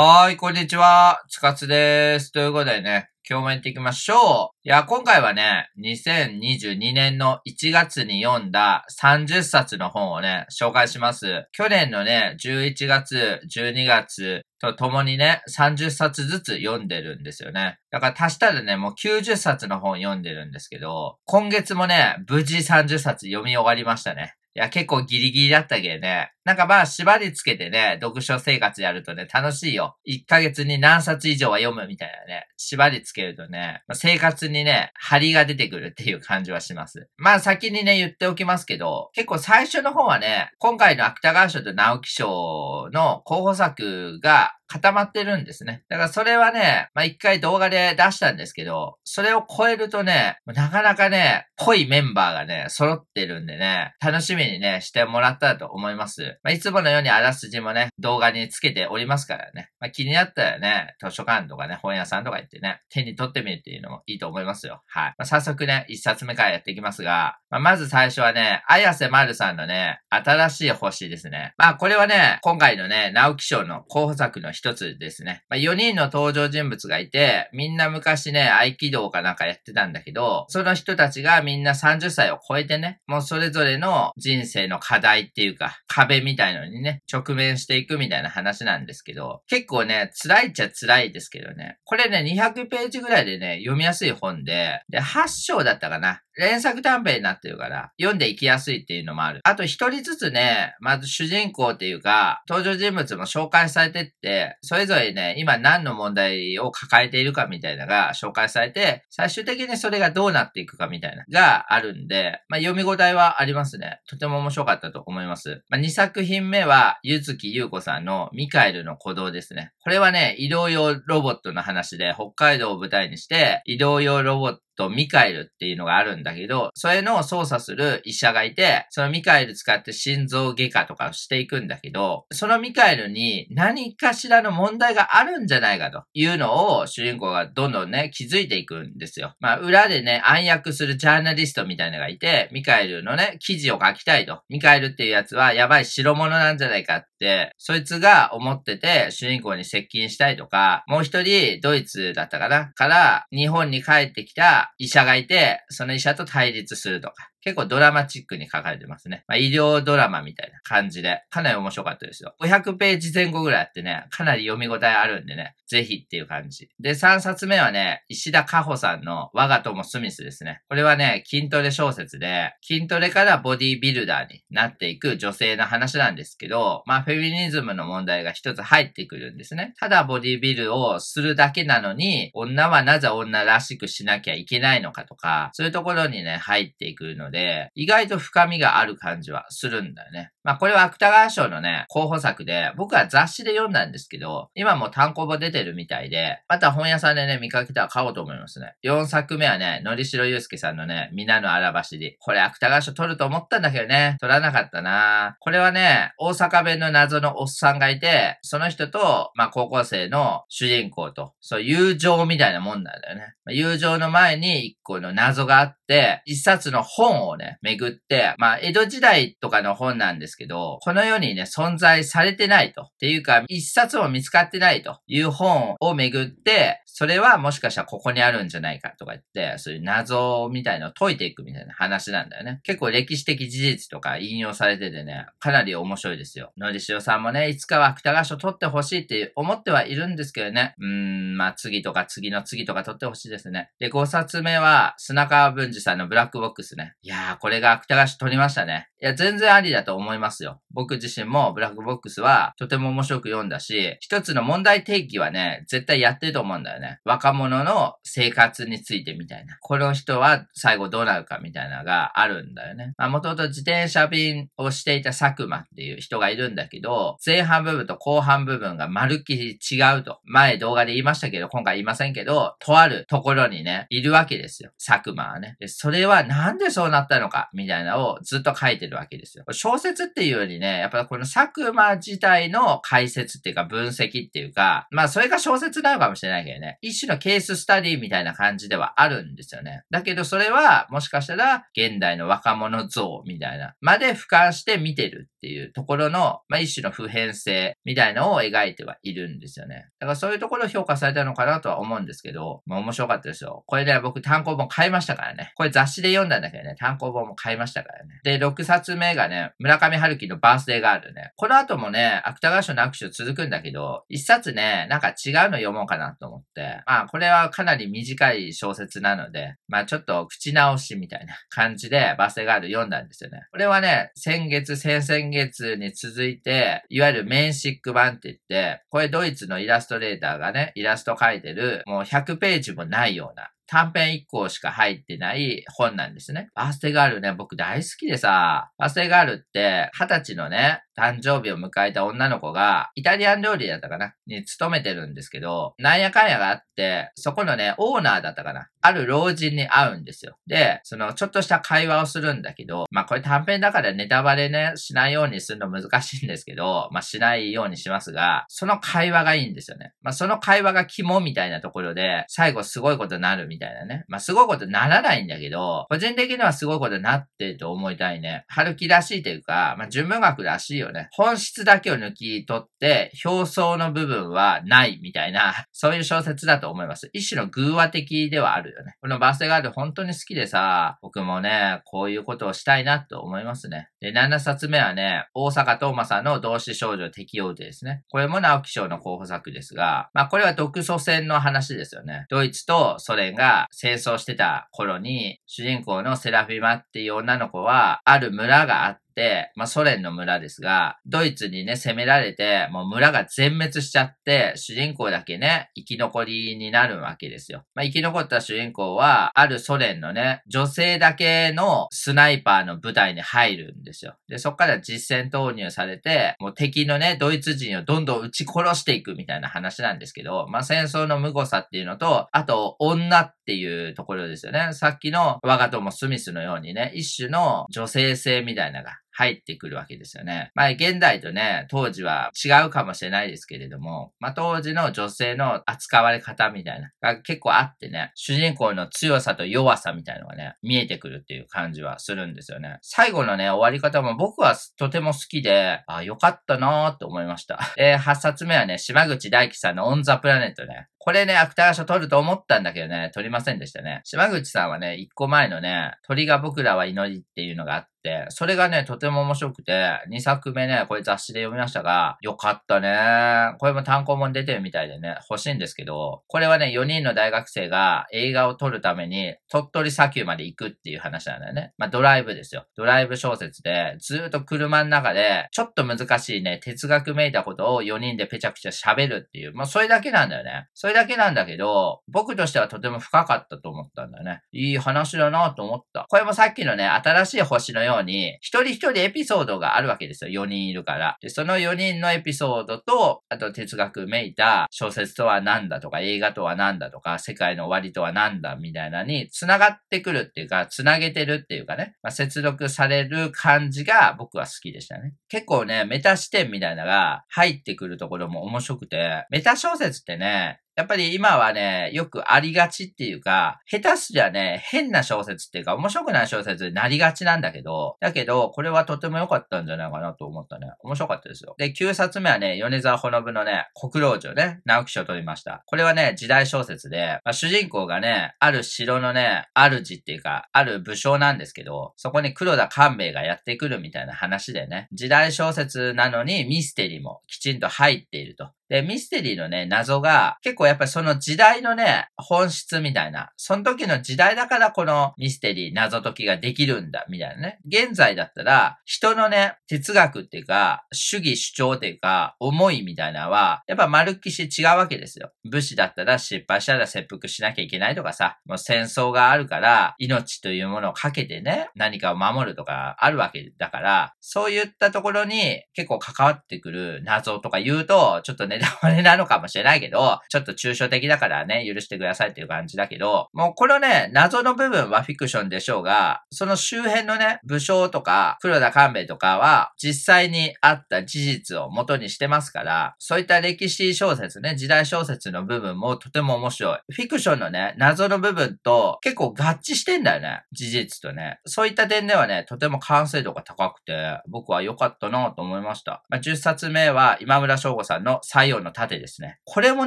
はい、こんにちは。つかつです。ということでね、今日もやっていきましょう。いや、今回はね、2022年の1月に読んだ30冊の本をね、紹介します。去年のね、11月、12月と共にね、30冊ずつ読んでるんですよね。だから足したらね、もう90冊の本読んでるんですけど、今月もね、無事30冊読み終わりましたね。いや、結構ギリギリだったけどね。なんかまあ、縛りつけてね、読書生活やるとね、楽しいよ。1ヶ月に何冊以上は読むみたいなね、縛りつけるとね、ま生活にね、張りが出てくるっていう感じはします。まあ、先にね、言っておきますけど、結構最初の方はね、今回の芥川賞と直木賞の候補作が固まってるんですね。だからそれはね、まあ、一回動画で出したんですけど、それを超えるとね、なかなかね、濃いメンバーがね、揃ってるんでね、楽しみにね、してもらったらと思います。まあ、いつものようにあらすじもね、動画につけておりますからね。まあ、気になったらね、図書館とかね、本屋さんとか行ってね、手に取ってみるっていうのもいいと思いますよ。はい。まあ、早速ね、一冊目からやっていきますが、まあ、まず最初はね、綾瀬まるさんのね、新しい星ですね。まあ、これはね、今回のね、直木賞の候補作の一つですね。まあ、4人の登場人物がいて、みんな昔ね、合気道かなんかやってたんだけど、その人たちがみんな30歳を超えてね、もうそれぞれの人生の課題っていうか、壁みみたいのにね、直面していくみたいな話なんですけど、結構ね、辛いっちゃ辛いですけどね。これね、200ページぐらいでね、読みやすい本で、で、8章だったかな。連作短編になってるから、読んでいきやすいっていうのもある。あと一人ずつね、まず主人公っていうか、登場人物も紹介されてって、それぞれね、今何の問題を抱えているかみたいなのが紹介されて、最終的にそれがどうなっていくかみたいな、があるんで、まあ、読み応えはありますね。とても面白かったと思います。まあ、2作品目は、ゆずきゆうこさんのミカエルの鼓動ですね。これはね、移動用ロボットの話で、北海道を舞台にして、移動用ロボットとミカエルっていうのがあるんだけど、それの操作する医者がいて、そのミカエル使って心臓外科とかをしていくんだけど、そのミカエルに何かしらの問題があるんじゃないかというのを主人公がどんどんね、気づいていくんですよ。まあ、裏でね、暗躍するジャーナリストみたいなのがいて、ミカエルのね、記事を書きたいと。ミカエルっていうやつはやばい白物なんじゃないかって、そいつが思ってて主人公に接近したいとか、もう一人ドイツだったかなから日本に帰ってきた医者がいて、その医者と対立するとか。結構ドラマチックに書かれてますね。まあ、医療ドラマみたいな感じで、かなり面白かったですよ。500ページ前後ぐらいあってね、かなり読み応えあるんでね、ぜひっていう感じ。で、3冊目はね、石田加穂さんの我が友スミスですね。これはね、筋トレ小説で、筋トレからボディビルダーになっていく女性の話なんですけど、まあ、フェミニズムの問題が一つ入ってくるんですね。ただボディビルをするだけなのに、女はなぜ女らしくしなきゃいけないのかとか、そういうところにね、入っていくので、で、意外と深みがある感じはするんだよね。まあこれは芥川賞のね、候補作で、僕は雑誌で読んだんですけど、今も単行本出てるみたいで、また本屋さんでね、見かけたら買おうと思いますね。4作目はね、のりしろゆうすけさんのね、皆の荒走り。これ芥川賞取ると思ったんだけどね、取らなかったなこれはね、大阪弁の謎のおっさんがいて、その人と、まあ高校生の主人公と、そう友情みたいなもんなんだよね。友情の前に一個の謎があって、一冊の本をね、巡って、まあ、江戸時代とかの本なんですけど、この世にね、存在されてないと。っていうか、一冊も見つかってないという本をめぐって、それはもしかしたらここにあるんじゃないかとか言って、そういう謎みたいのを解いていくみたいな話なんだよね。結構歴史的事実とか引用されててね、かなり面白いですよ。のりしおさんもね、いつかは芥川賞取ってほしいって思ってはいるんですけどね。うーん、まあ次とか次の次とか取ってほしいですね。で、5冊目は、砂川文治さんのブラックボックスね。いやー、これが芥川賞取りましたね。いや、全然ありだと思いますよ。僕自身もブラックボックスはとても面白く読んだし、一つの問題提起はね、絶対やってると思うんだよね。若者の生活についてみたいな。この人は最後どうなるかみたいなのがあるんだよね。まあ、もともと自転車便をしていた佐久間っていう人がいるんだけど、前半部分と後半部分がまるっきり違うと。前動画で言いましたけど、今回言いませんけど、とあるところにね、いるわけですよ。佐久間はね。で、それはなんでそうなったのかみたいなのをずっと書いてるわけですよ。小説っていうよりね、やっぱこの佐久間自体の解説っていうか分析っていうか、まあそれが小説なのかもしれないけどね、一種のケーススタディみたいな感じではあるんですよね。だけどそれはもしかしたら現代の若者像みたいな、まで俯瞰して見てるっていうところの、まあ一種の普遍性みたいのを描いてはいるんですよね。だからそういうところを評価されたのかなとは思うんですけど、まあ面白かったですよ。これね、僕単行本買いましたからね。これ雑誌で読んだんだけどね、単行本も買いましたからね。で、6冊目がね、村上春樹のバースデーガールね。この後もね、芥川賞の握手続くんだけど、一冊ね、なんか違うの読もうかなと思って。まあ、これはかなり短い小説なので、まあちょっと口直しみたいな感じでバセガール読んだんですよね。これはね、先月、先々月に続いて、いわゆるメンシック版って言って、これドイツのイラストレーターがね、イラスト描いてる、もう100ページもないような、短編1個しか入ってない本なんですね。バースデーガールね、僕大好きでさ、バースデーガールって20歳のね、誕生日を迎えた女の子が、イタリアン料理だったかなに勤めてるんですけど、なんやかんやがあって、そこのね、オーナーだったかなある老人に会うんですよ。で、その、ちょっとした会話をするんだけど、まあこれ短編だからネタバレね、しないようにするの難しいんですけど、まあしないようにしますが、その会話がいいんですよね。まあその会話が肝みたいなところで、最後すごいことになるみたいなみたいなね。まあすごいことならないんだけど、個人的にはすごいことになってると思いたいね。春樹らしいというか、まあ純文学らしいよね。本質だけを抜き取って、表層の部分はないみたいな、そういう小説だと思います。一種の偶話的ではあるよね。このバースデーガール本当に好きでさ、僕もね、こういうことをしたいなと思いますね。で、7冊目はね、大阪東馬さんの同志少女適用でですね。これも直木賞の候補作ですが、まあこれは独ソ戦の話ですよね。ドイツとソ連が戦争してた頃に、主人公のセラフィマっていう女の子は、ある村があって、、まあソ連の村ですが、ドイツにね、攻められて、もう村が全滅しちゃって、主人公だけね、生き残りになるわけですよ。まあ生き残った主人公は、あるソ連のね、女性だけのスナイパーの部隊に入るんですよ。で、そっから実戦投入されて、もう敵のね、ドイツ人をどんどん撃ち殺していくみたいな話なんですけど、まあ戦争の無誤さっていうのと、あと、女っていうところですよね。さっきの我が友スミスのようにね、一種の女性性みたいなのが入ってくるわけですよね。まあ、現代とね、当時は違うかもしれないですけれども、まあ、当時の女性の扱われ方みたいな、が結構あってね、主人公の強さと弱さみたいなのがね、見えてくるっていう感じはするんですよね。最後のね、終わり方も僕はとても好きで、あ、よかったなーって思いました。えー、8冊目はね、島口大輝さんのオンザプラネットね。これね、芥川賞取ると思ったんだけどね、取りませんでしたね。島口さんはね、1個前のね、鳥が僕らは祈りっていうのがあって、それがね、とても面白くて、2作目ね、これ雑誌で読みましたが、よかったね。これも単行本出てるみたいでね、欲しいんですけど、これはね、4人の大学生が映画を撮るために、鳥取砂丘まで行くっていう話なんだよね。まあ、ドライブですよ。ドライブ小説で、ずっと車の中で、ちょっと難しいね、哲学めいたことを4人でぺちゃくちゃ喋るっていう、まあ、それだけなんだよね。それだけなんだけど、僕としてはとても深かったと思ったんだよね。いい話だなと思った。これもさっきのね、新しい星のように、一人一人エピソードがあるわけですよ。4人いるから。で、その4人のエピソードと、あと哲学めいた小説とは何だとか、映画とは何だとか、世界の終わりとは何だみたいなに繋がってくるっていうか、繋げてるっていうかね、まあ、接続される感じが僕は好きでしたね。結構ね、メタ視点みたいなのが入ってくるところも面白くて、メタ小説ってね、やっぱり今はね、よくありがちっていうか、下手すりゃね、変な小説っていうか、面白くない小説になりがちなんだけど、だけど、これはとても良かったんじゃないかなと思ったね。面白かったですよ。で、9冊目はね、米沢ほのぶのね、国老城ね、直木賞を取りました。これはね、時代小説で、まあ、主人公がね、ある城のね、主っていうか、ある武将なんですけど、そこに黒田官兵衛がやってくるみたいな話でね、時代小説なのにミステリーもきちんと入っていると。で、ミステリーのね、謎が、結構やっぱその時代のね、本質みたいな、その時の時代だからこのミステリー、謎解きができるんだ、みたいなね。現在だったら、人のね、哲学っていうか、主義主張っていうか、思いみたいなのは、やっぱ丸っきし違うわけですよ。武士だったら失敗したら切腹しなきゃいけないとかさ、もう戦争があるから、命というものをかけてね、何かを守るとかあるわけだから、そういったところに結構関わってくる謎とか言うと、ちょっと、ネタバレなのかもしれないけど、ちょっと抽象的だからね、許してくださいっていう感じだけど、もうこのね、謎の部分はフィクションでしょうが、その周辺のね、武将とか、黒田官兵衛とかは、実際にあった事実を元にしてますから、そういった歴史小説ね、時代小説の部分もとても面白い。フィクションのね、謎の部分と結構合致してんだよね。事実とね。そういった点ではね、とても完成度が高くて、僕は良かったなと思いました。まあ、10冊目は今村翔吾さんの西洋の盾ですね。これも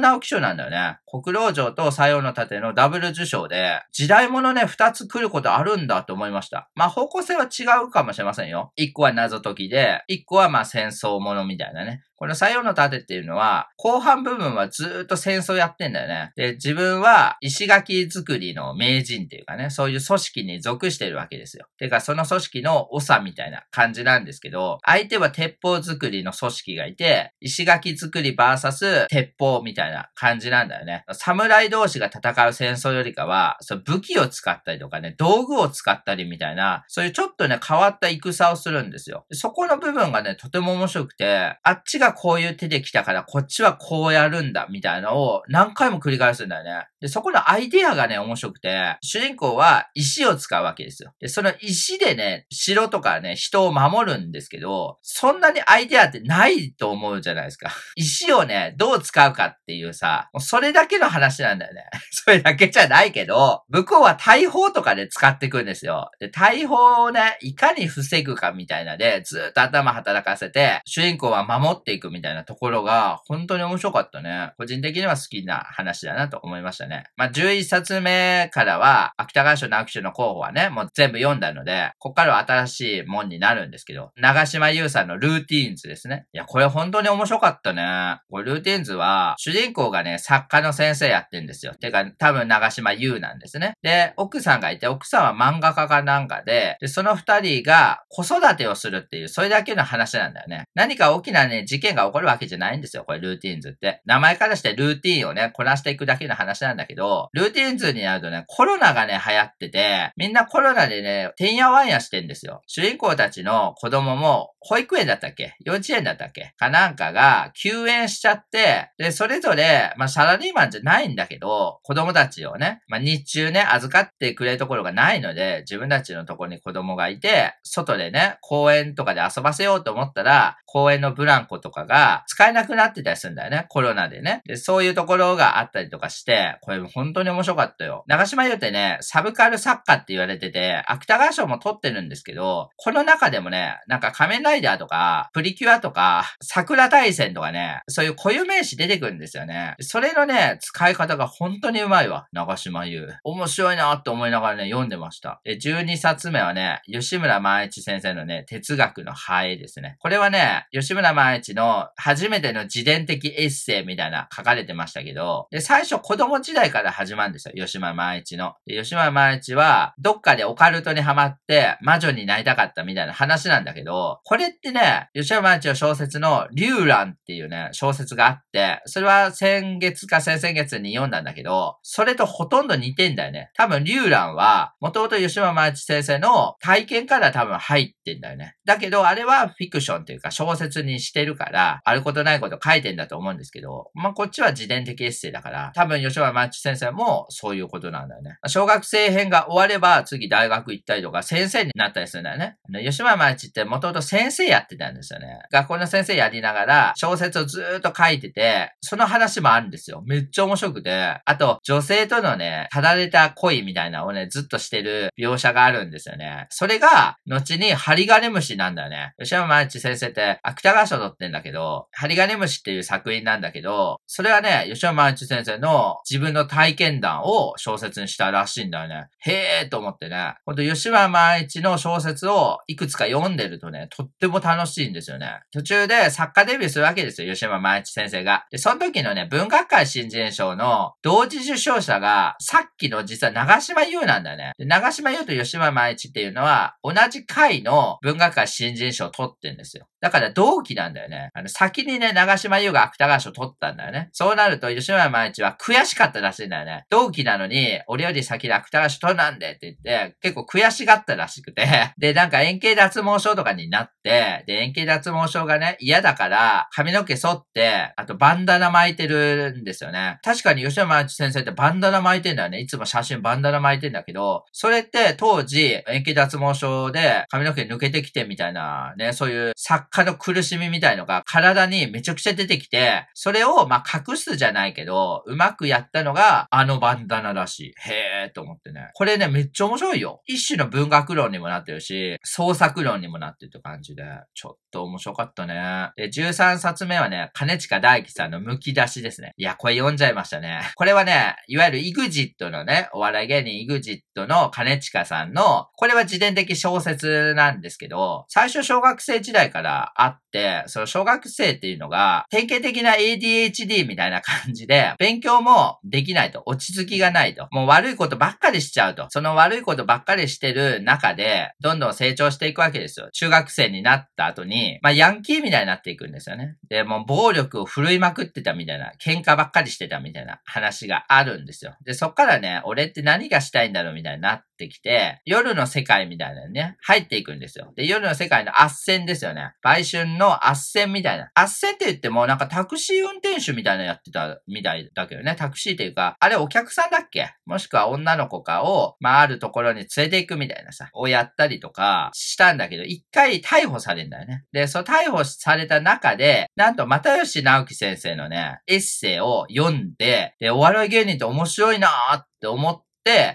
直木賞なんだよね。国老城と西洋の盾のダブル受賞で、時代物ね、二つ来ることあるんだと思いました。まあ方向性は違うかもしれませんよ。一個は謎解きで、一個はまあ戦争ものみたいなね。この採用の盾っていうのは、後半部分はずっと戦争やってんだよね。で、自分は石垣作りの名人っていうかね、そういう組織に属してるわけですよ。てか、その組織の長みたいな感じなんですけど、相手は鉄砲作りの組織がいて、石垣作りバーサス鉄砲みたいな感じなんだよね。侍同士が戦う戦争よりかは、そ武器を使ったりとかね、道具を使ったりみたいな、そういうちょっとね、変わった戦をするんですよ。そこの部分がね、とても面白くて、あっちがこういう手で来たからこっちはこうやるんだみたいなのを何回も繰り返すんだよね。で、そこのアイデアがね、面白くて、主人公は石を使うわけですよ。で、その石でね、城とかね、人を守るんですけど、そんなにアイデアってないと思うじゃないですか。石をね、どう使うかっていうさ、もうそれだけの話なんだよね。それだけじゃないけど、向こうは大砲とかで使っていくんですよ。で、大砲をね、いかに防ぐかみたいなで、ずっと頭働かせて、主人公は守っていくみたいなところが、本当に面白かったね。個人的には好きな話だなと思いましたね。ね。まあ、11冊目からは、芥川賞直木賞の候補はね、もう全部読んだので、こっからは新しいもんになるんですけど、長島優さんのルーティーンズですね。いや、これ本当に面白かったね。これルーティーンズは、主人公がね、作家の先生やってんですよ。てか、多分長島優なんですね。で、奥さんがいて、奥さんは漫画家かなんかで、で、その二人が子育てをするっていう、それだけの話なんだよね。何か大きなね、事件が起こるわけじゃないんですよ、これルーティーンズって。名前からしてルーティーンをね、こなしていくだけの話なんだけど、ルーティーンズになるとね、コロナがね、流行ってて、みんなコロナでね、てんやわんやしてんですよ。主人公たちの子供も、保育園だったっけ？幼稚園だったっけ？かなんかが休園しちゃって、で、それぞれ、まあ、サラリーマンじゃないんだけど、子供たちをね、まあ、日中ね、預かってくれるところがないので、自分たちのところに子供がいて、外でね、公園とかで遊ばせようと思ったら、公園のブランコとかが使えなくなってたりするんだよね。コロナでね。で、そういうところがあったりとかして、これ本当に面白かったよ。長島優ってね、サブカル作家って言われてて、芥川賞も取ってるんですけど、この中でもね、なんか仮面ライダーとか、プリキュアとか、桜大戦とかね、そういう固有名詞出てくるんですよね。それのね、使い方が本当にうまいわ。長島優。面白いなって思いながらね、読んでました。で、12冊目はね、吉村万一先生のね、哲学のハエですね。これはね、吉村万一の初めての自伝的エッセイみたいな書かれてましたけど、で、最初子供時代から始まるんですよ。吉村万一の。で吉村万一は、どっかでオカルトにハマって魔女になりたかったみたいな話なんだけど、これってね、吉村万一の小説の竜蘭っていうね、小説があって、それは先月か先々月に読んだんだけど、それとほとんど似てんだよね。多分竜蘭は、もともと吉村万一先生の体験から多分入ってんだよね。だけど、あれはフィクションっていうか小説にしてるから、あることないこと書いてんだと思うんですけど、まあ、こっちは自伝的エッセイだから、多分吉村万一先生もそういうことなんだよね。小学生編が終われば次大学行ったりとか先生になったりするんだよね。吉村万一ってもともと先生やってたんですよね。学校の先生やりながら小説をずっと書いてて、その話もあるんですよ。めっちゃ面白くて。あと、女性とのね、ただれた恋みたいなのをね、ずっとしてる描写があるんですよね。それが、後に針金虫なんだよね。吉山万一先生って芥川賞取ってんだけど、針金虫っていう作品なんだけど、それはね、吉山万一先生の自分の体験談を小説にしたらしいんだよね。へーと思ってね。ほんと、吉村万一の小説をいくつか読んでるとね、とっても楽しいんですよね。途中で作家デビューするわけですよ、吉村万一先生が。で、その時のね、文学界新人賞の同時受賞者が、さっきの実は長島優なんだよね。で長島優と吉村万一っていうのは、同じ回の文学界新人賞を取ってんですよ。だから同期なんだよね。あの、先にね、長島優が芥川賞取ったんだよね。そうなると、吉村毎日は悔しかったらしいんだよね。同期なのに、俺より先に芥川賞取なんでって言って、結構悔しがったらしくて、で、なんか円形脱毛症とかになって、で、円形脱毛症がね、嫌だから、髪の毛剃って、あとバンダナ巻いてるんですよね。確かに吉村一先生ってバンダナ巻いてんだよね。いつも写真バンダナ巻いてんだけど、それって当時、円形脱毛症で髪の毛抜けてきてみたいな、ね、そういう作家の苦しみみたいのが体にめちゃくちゃ出てきて、それをまあ隠すじゃないけど、うまくやったのがあのバンダナらしい。へーと思ってね。これね、めっちゃ面白いよ。一種の文学論にもなってるし、創作論にもなってるって感じで、ちょっと面白かったね。で、13冊目はね、金近大樹さんの剥き出しですね。いや、これ読んじゃいましたね。これはね、いわゆる EXIT のね、お笑い芸人 EXIT の金近さんの、これは自伝的小説なんですけど、最初小学生時代からあって、その小学生っていうのが、典型的な ADHD みたいな感じで、勉強もできないと、落ち着きがないと、もう悪いことばっかりしちゃうと、その悪いことばっかりしてる中で、どんどん成長していくわけですよ。中学生になった後に、まあ、ヤンキーみたいになっていくんですよね。で、もう暴力を振るいまくってたみたいな、喧嘩ばっかりしてたみたいな話があるんですよ。で、そっからね、俺って何がしたいんだろうみたいになってきて、夜の世界みたいなね、入っていくんですよ。で、夜の世界の斡旋ですよね。売春の斡旋みたいな。斡旋って言ってもなんかタクシー運転手みたいなやってたみたいだけどね。タクシーっていうか、あれお客さんだっけ？もしくは女の子かを、まあ、あるところに連れて行くみたいなさ、をやったりとかしたんだけど、一回逮捕されるんだよね。で、その逮捕された中で、なんと、又吉直樹先生のね、エッセイを読んで、で、お笑い芸人って面白いなーって思って、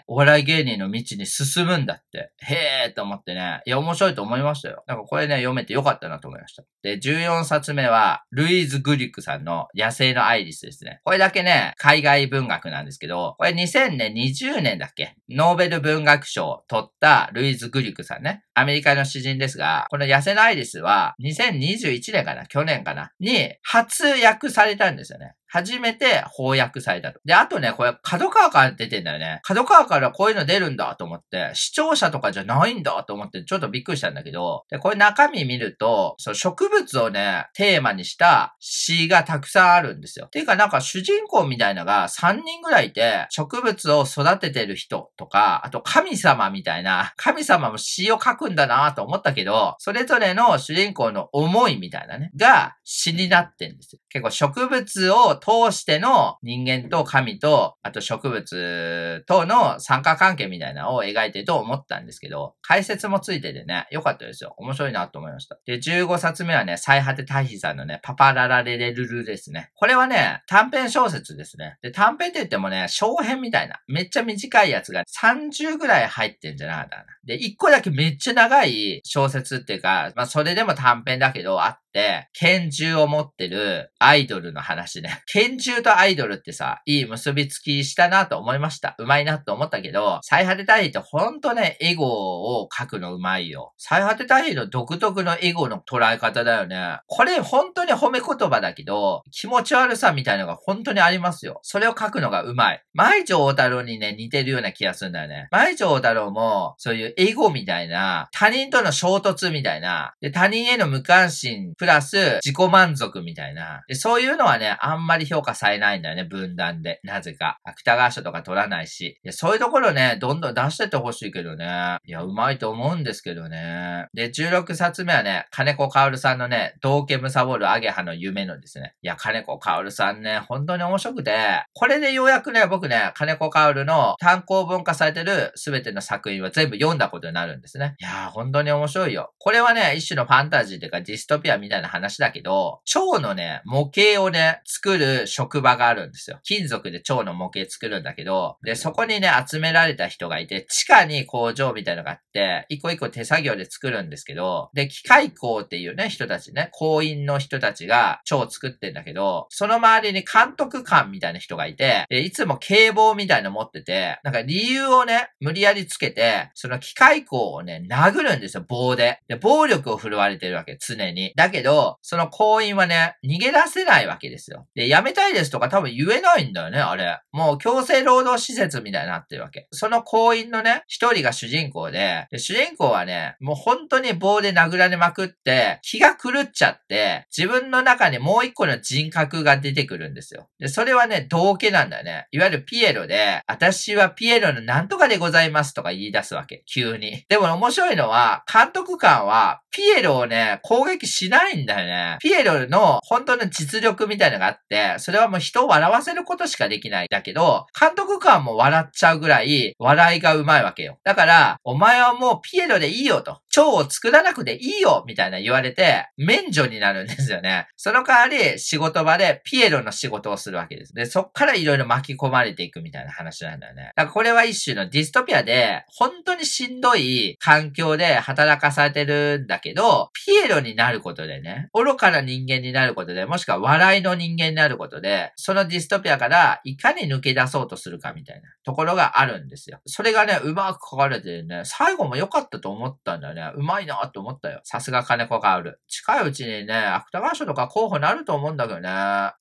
お笑い芸人の道に進むんだって。へーと思ってね。いや、面白いと思いましたよ。なんかこれね、読めてよかったなと思いました。で、14冊目は、ルイーズ・グリックさんの野生のアイリスですね。これだけね、海外文学なんですけど、これ2020年だっけ？ノーベル文学賞を取ったルイーズ・グリックさんね。アメリカの詩人ですが、この野生のアイリスは2021年かな去年かなに初訳されたんですよね。初めて翻訳されたと。で、あとね、これ、角川から出てんだよね。角川からこういうの出るんだと思って、視聴者とかじゃないんだと思って、ちょっとびっくりしたんだけど、で、これ中身見ると、そう、植物をね、テーマにした詩がたくさんあるんですよ。ていうか、なんか主人公みたいなのが3人ぐらいいて、植物を育ててる人とか、あと神様みたいな、神様も詩を書くんだなと思ったけど、それぞれの主人公の思いみたいなね、が詩になってんですよ。結構植物を通しての人間と神と、あと植物との参加関係みたいなのを描いてると思ったんですけど、解説もついててね、良かったですよ。面白いなと思いました。で、15冊目はね、最果て大飛さんのね、パパララレレルルですね。これはね、短編小説ですね。で、短編って言ってもね、小編みたいな、めっちゃ短いやつが30ぐらい入ってんじゃなかったかな。で、1個だけめっちゃ長い小説っていうか、まあ、それでも短編だけどあって、拳銃を持ってるアイドルの話ね。拳銃とアイドルってさ、いい結びつきしたなと思いました。うまいなと思ったけど、最果て大尉ってほんとね、エゴを書くのうまいよ。最果て大尉の独特のエゴの捉え方だよね。これ本当に褒め言葉だけど、気持ち悪さみたいのが本当にありますよ。それを書くのがうまい。舞女大太郎にね、似てるような気がするんだよね。舞女大太郎も、そういうエゴみたいな、他人との衝突みたいな、で他人への無関心、プラス自己満足みたいな、でそういうのはね、あんまり評価されないんだよね、分断で。なぜか。芥川賞とか取らないし。でそういうところね、どんどん出してってほしいけどね。いや、うまいと思うんですけどね。で、16冊目はね、金子薫さんのね、道家むさぼるアゲハの夢のですね。いや、金子薫さんね、本当に面白くて、これでようやくね、僕ね、金子薫の単行本化されてるすべての作品は全部読んだことになるんですね。いやー、本当に面白いよ。これはね、一種のファンタジーというかディストピアみたいな話だけど、蝶のね、模型をね、作る職場があるんですよ。金属で蝶の模型作るんだけど、で、そこにね、集められた人がいて、地下に工場みたいのがあって、一個一個手作業で作るんですけど、で、機械工っていうね、人たちね、工員の人たちが蝶を作ってんだけど、その周りに監督官みたいな人がいて、で、いつも警棒みたいの持ってて、なんか理由をね、無理やりつけて、その機械工をね、殴るんですよ、棒で。で、暴力を振るわれてるわけ、常に。だけど、その行員はね、逃げ出せないわけですよ。で、やめたいですとか多分言えないんだよね、あれ。もう強制労働施設みたいになってるわけ。その行員のね、一人が主人公で、で主人公はね、もう本当に棒で殴られまくって、気が狂っちゃって、自分の中にもう一個の人格が出てくるんですよ。で、それはね、道家なんだよね。いわゆるピエロで、私はピエロのなんとかでございますとか言い出すわけ。急に。でも面白いのは、監督官は、ピエロをね、攻撃しないんだよね。ピエロの本当の実力みたいなのがあって、それはもう人を笑わせることしかできないん。だけど、監督官も笑っちゃうぐらい、笑いがうまいわけよ。だから、お前はもうピエロでいいよと。蝶を作らなくていいよみたいな言われて、免除になるんですよね。その代わり、仕事場でピエロの仕事をするわけです。で、そっからいろいろ巻き込まれていくみたいな話なんだよね。だからこれは一種のディストピアで、本当にしんどい環境で働かされてるんだけど、ピエロになることでね、愚かな人間になることで、もしくは笑いの人間になることで、そのディストピアからいかに抜け出そうとするかみたいなところがあるんですよ。それがね、うまく書かれてるね、最後も良かったと思ったんだよね。うまいなと思ったよ。さすが金子ある。近いうちにね、芥川賞とか候補になると思うんだけどね。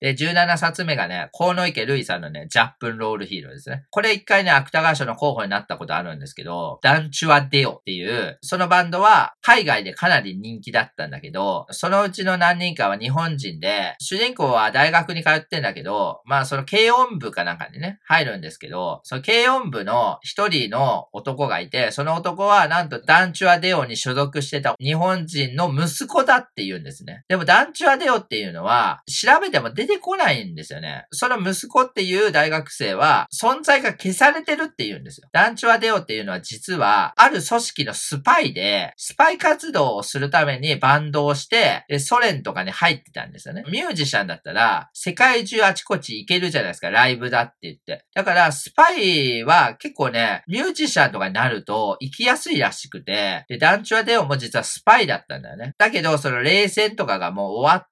で、17冊目がね、河野池るいさんのね、ジャップンロールヒーローですね。これ一回ね、芥川賞の候補になったことあるんですけど、ダンチュアデオっていう、そのバンドは海外でかなり人気だったんだけど、そのうちの何人かは日本人で、主人公は大学に通ってんだけど、まあその軽音部かなんかにね、入るんですけど、その軽音部の一人の男がいて、その男はなんとダンチュアデオに所属してた日本人の息子だって言うんですね。でも団地はデオっていうのは調べても出てこないんですよね。その息子っていう大学生は存在が消されてるって言うんですよ。団地はデオっていうのは実はある組織のスパイでスパイ活動をするためにバンドをしてソ連とかに入ってたんですよね。ミュージシャンだったら世界中あちこち行けるじゃないですか。ライブだって言って。だからスパイは結構ね、ミュージシャンとかになると行きやすいらしくて、で、団地はデオも実はスパイだったんだよね。だけど、その冷戦とかがもう終わっ、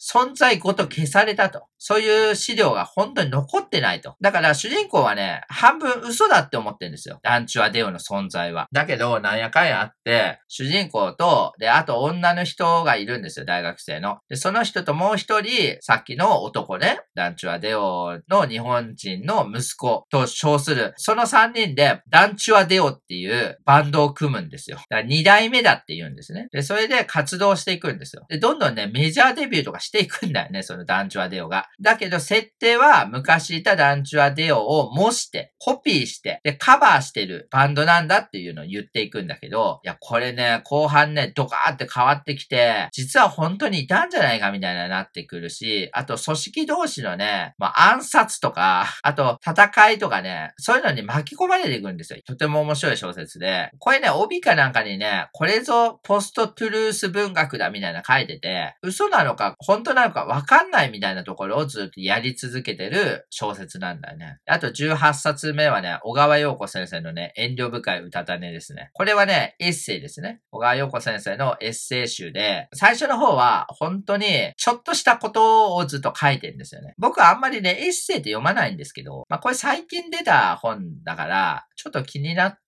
存在ごと消されたと。そういう資料が本当に残ってないと。だから主人公はね、半分嘘だって思ってるんですよ。団地はデオの存在は。だけど、なんやかんやあって、主人公と、で、あと女の人がいるんですよ、大学生の。で、その人ともう一人、さっきの男ね、団地はデオの日本人の息子と称する、その三人で、団地はデオっていうバンドを組むんですよ。だから二代目だって言うんですね。で、それで活動していくんですよ。で、どんどんね、メジャーデビューとかしていくんだよね、その団地はデオが。だけど、設定は昔いた団地はデオを模して、コピーして、で、カバーしてるバンドなんだっていうのを言っていくんだけど、いや、これね、後半ね、ドカーって変わってきて、実は本当にいたんじゃないかみたいななってくるし、あと組織同士のね、まあ、暗殺とか、あと戦いとかね、そういうのに巻き込まれていくんですよ。とても面白い小説で。これね、帯かなんかにね、これぞポストトゥルース文学だみたいな書いてて、嘘なのか本当なのかわかんないみたいなところをずっとやり続けてる小説なんだよね。あと18冊目はね、小川陽子先生のね、遠慮深い歌種ですね。これはね、エッセイですね。小川陽子先生のエッセイ集で、最初の方は本当にちょっとしたことをずっと書いてるんですよね。僕はあんまりね、エッセイって読まないんですけど、まあこれ最近出た本だから、ちょっと気になって、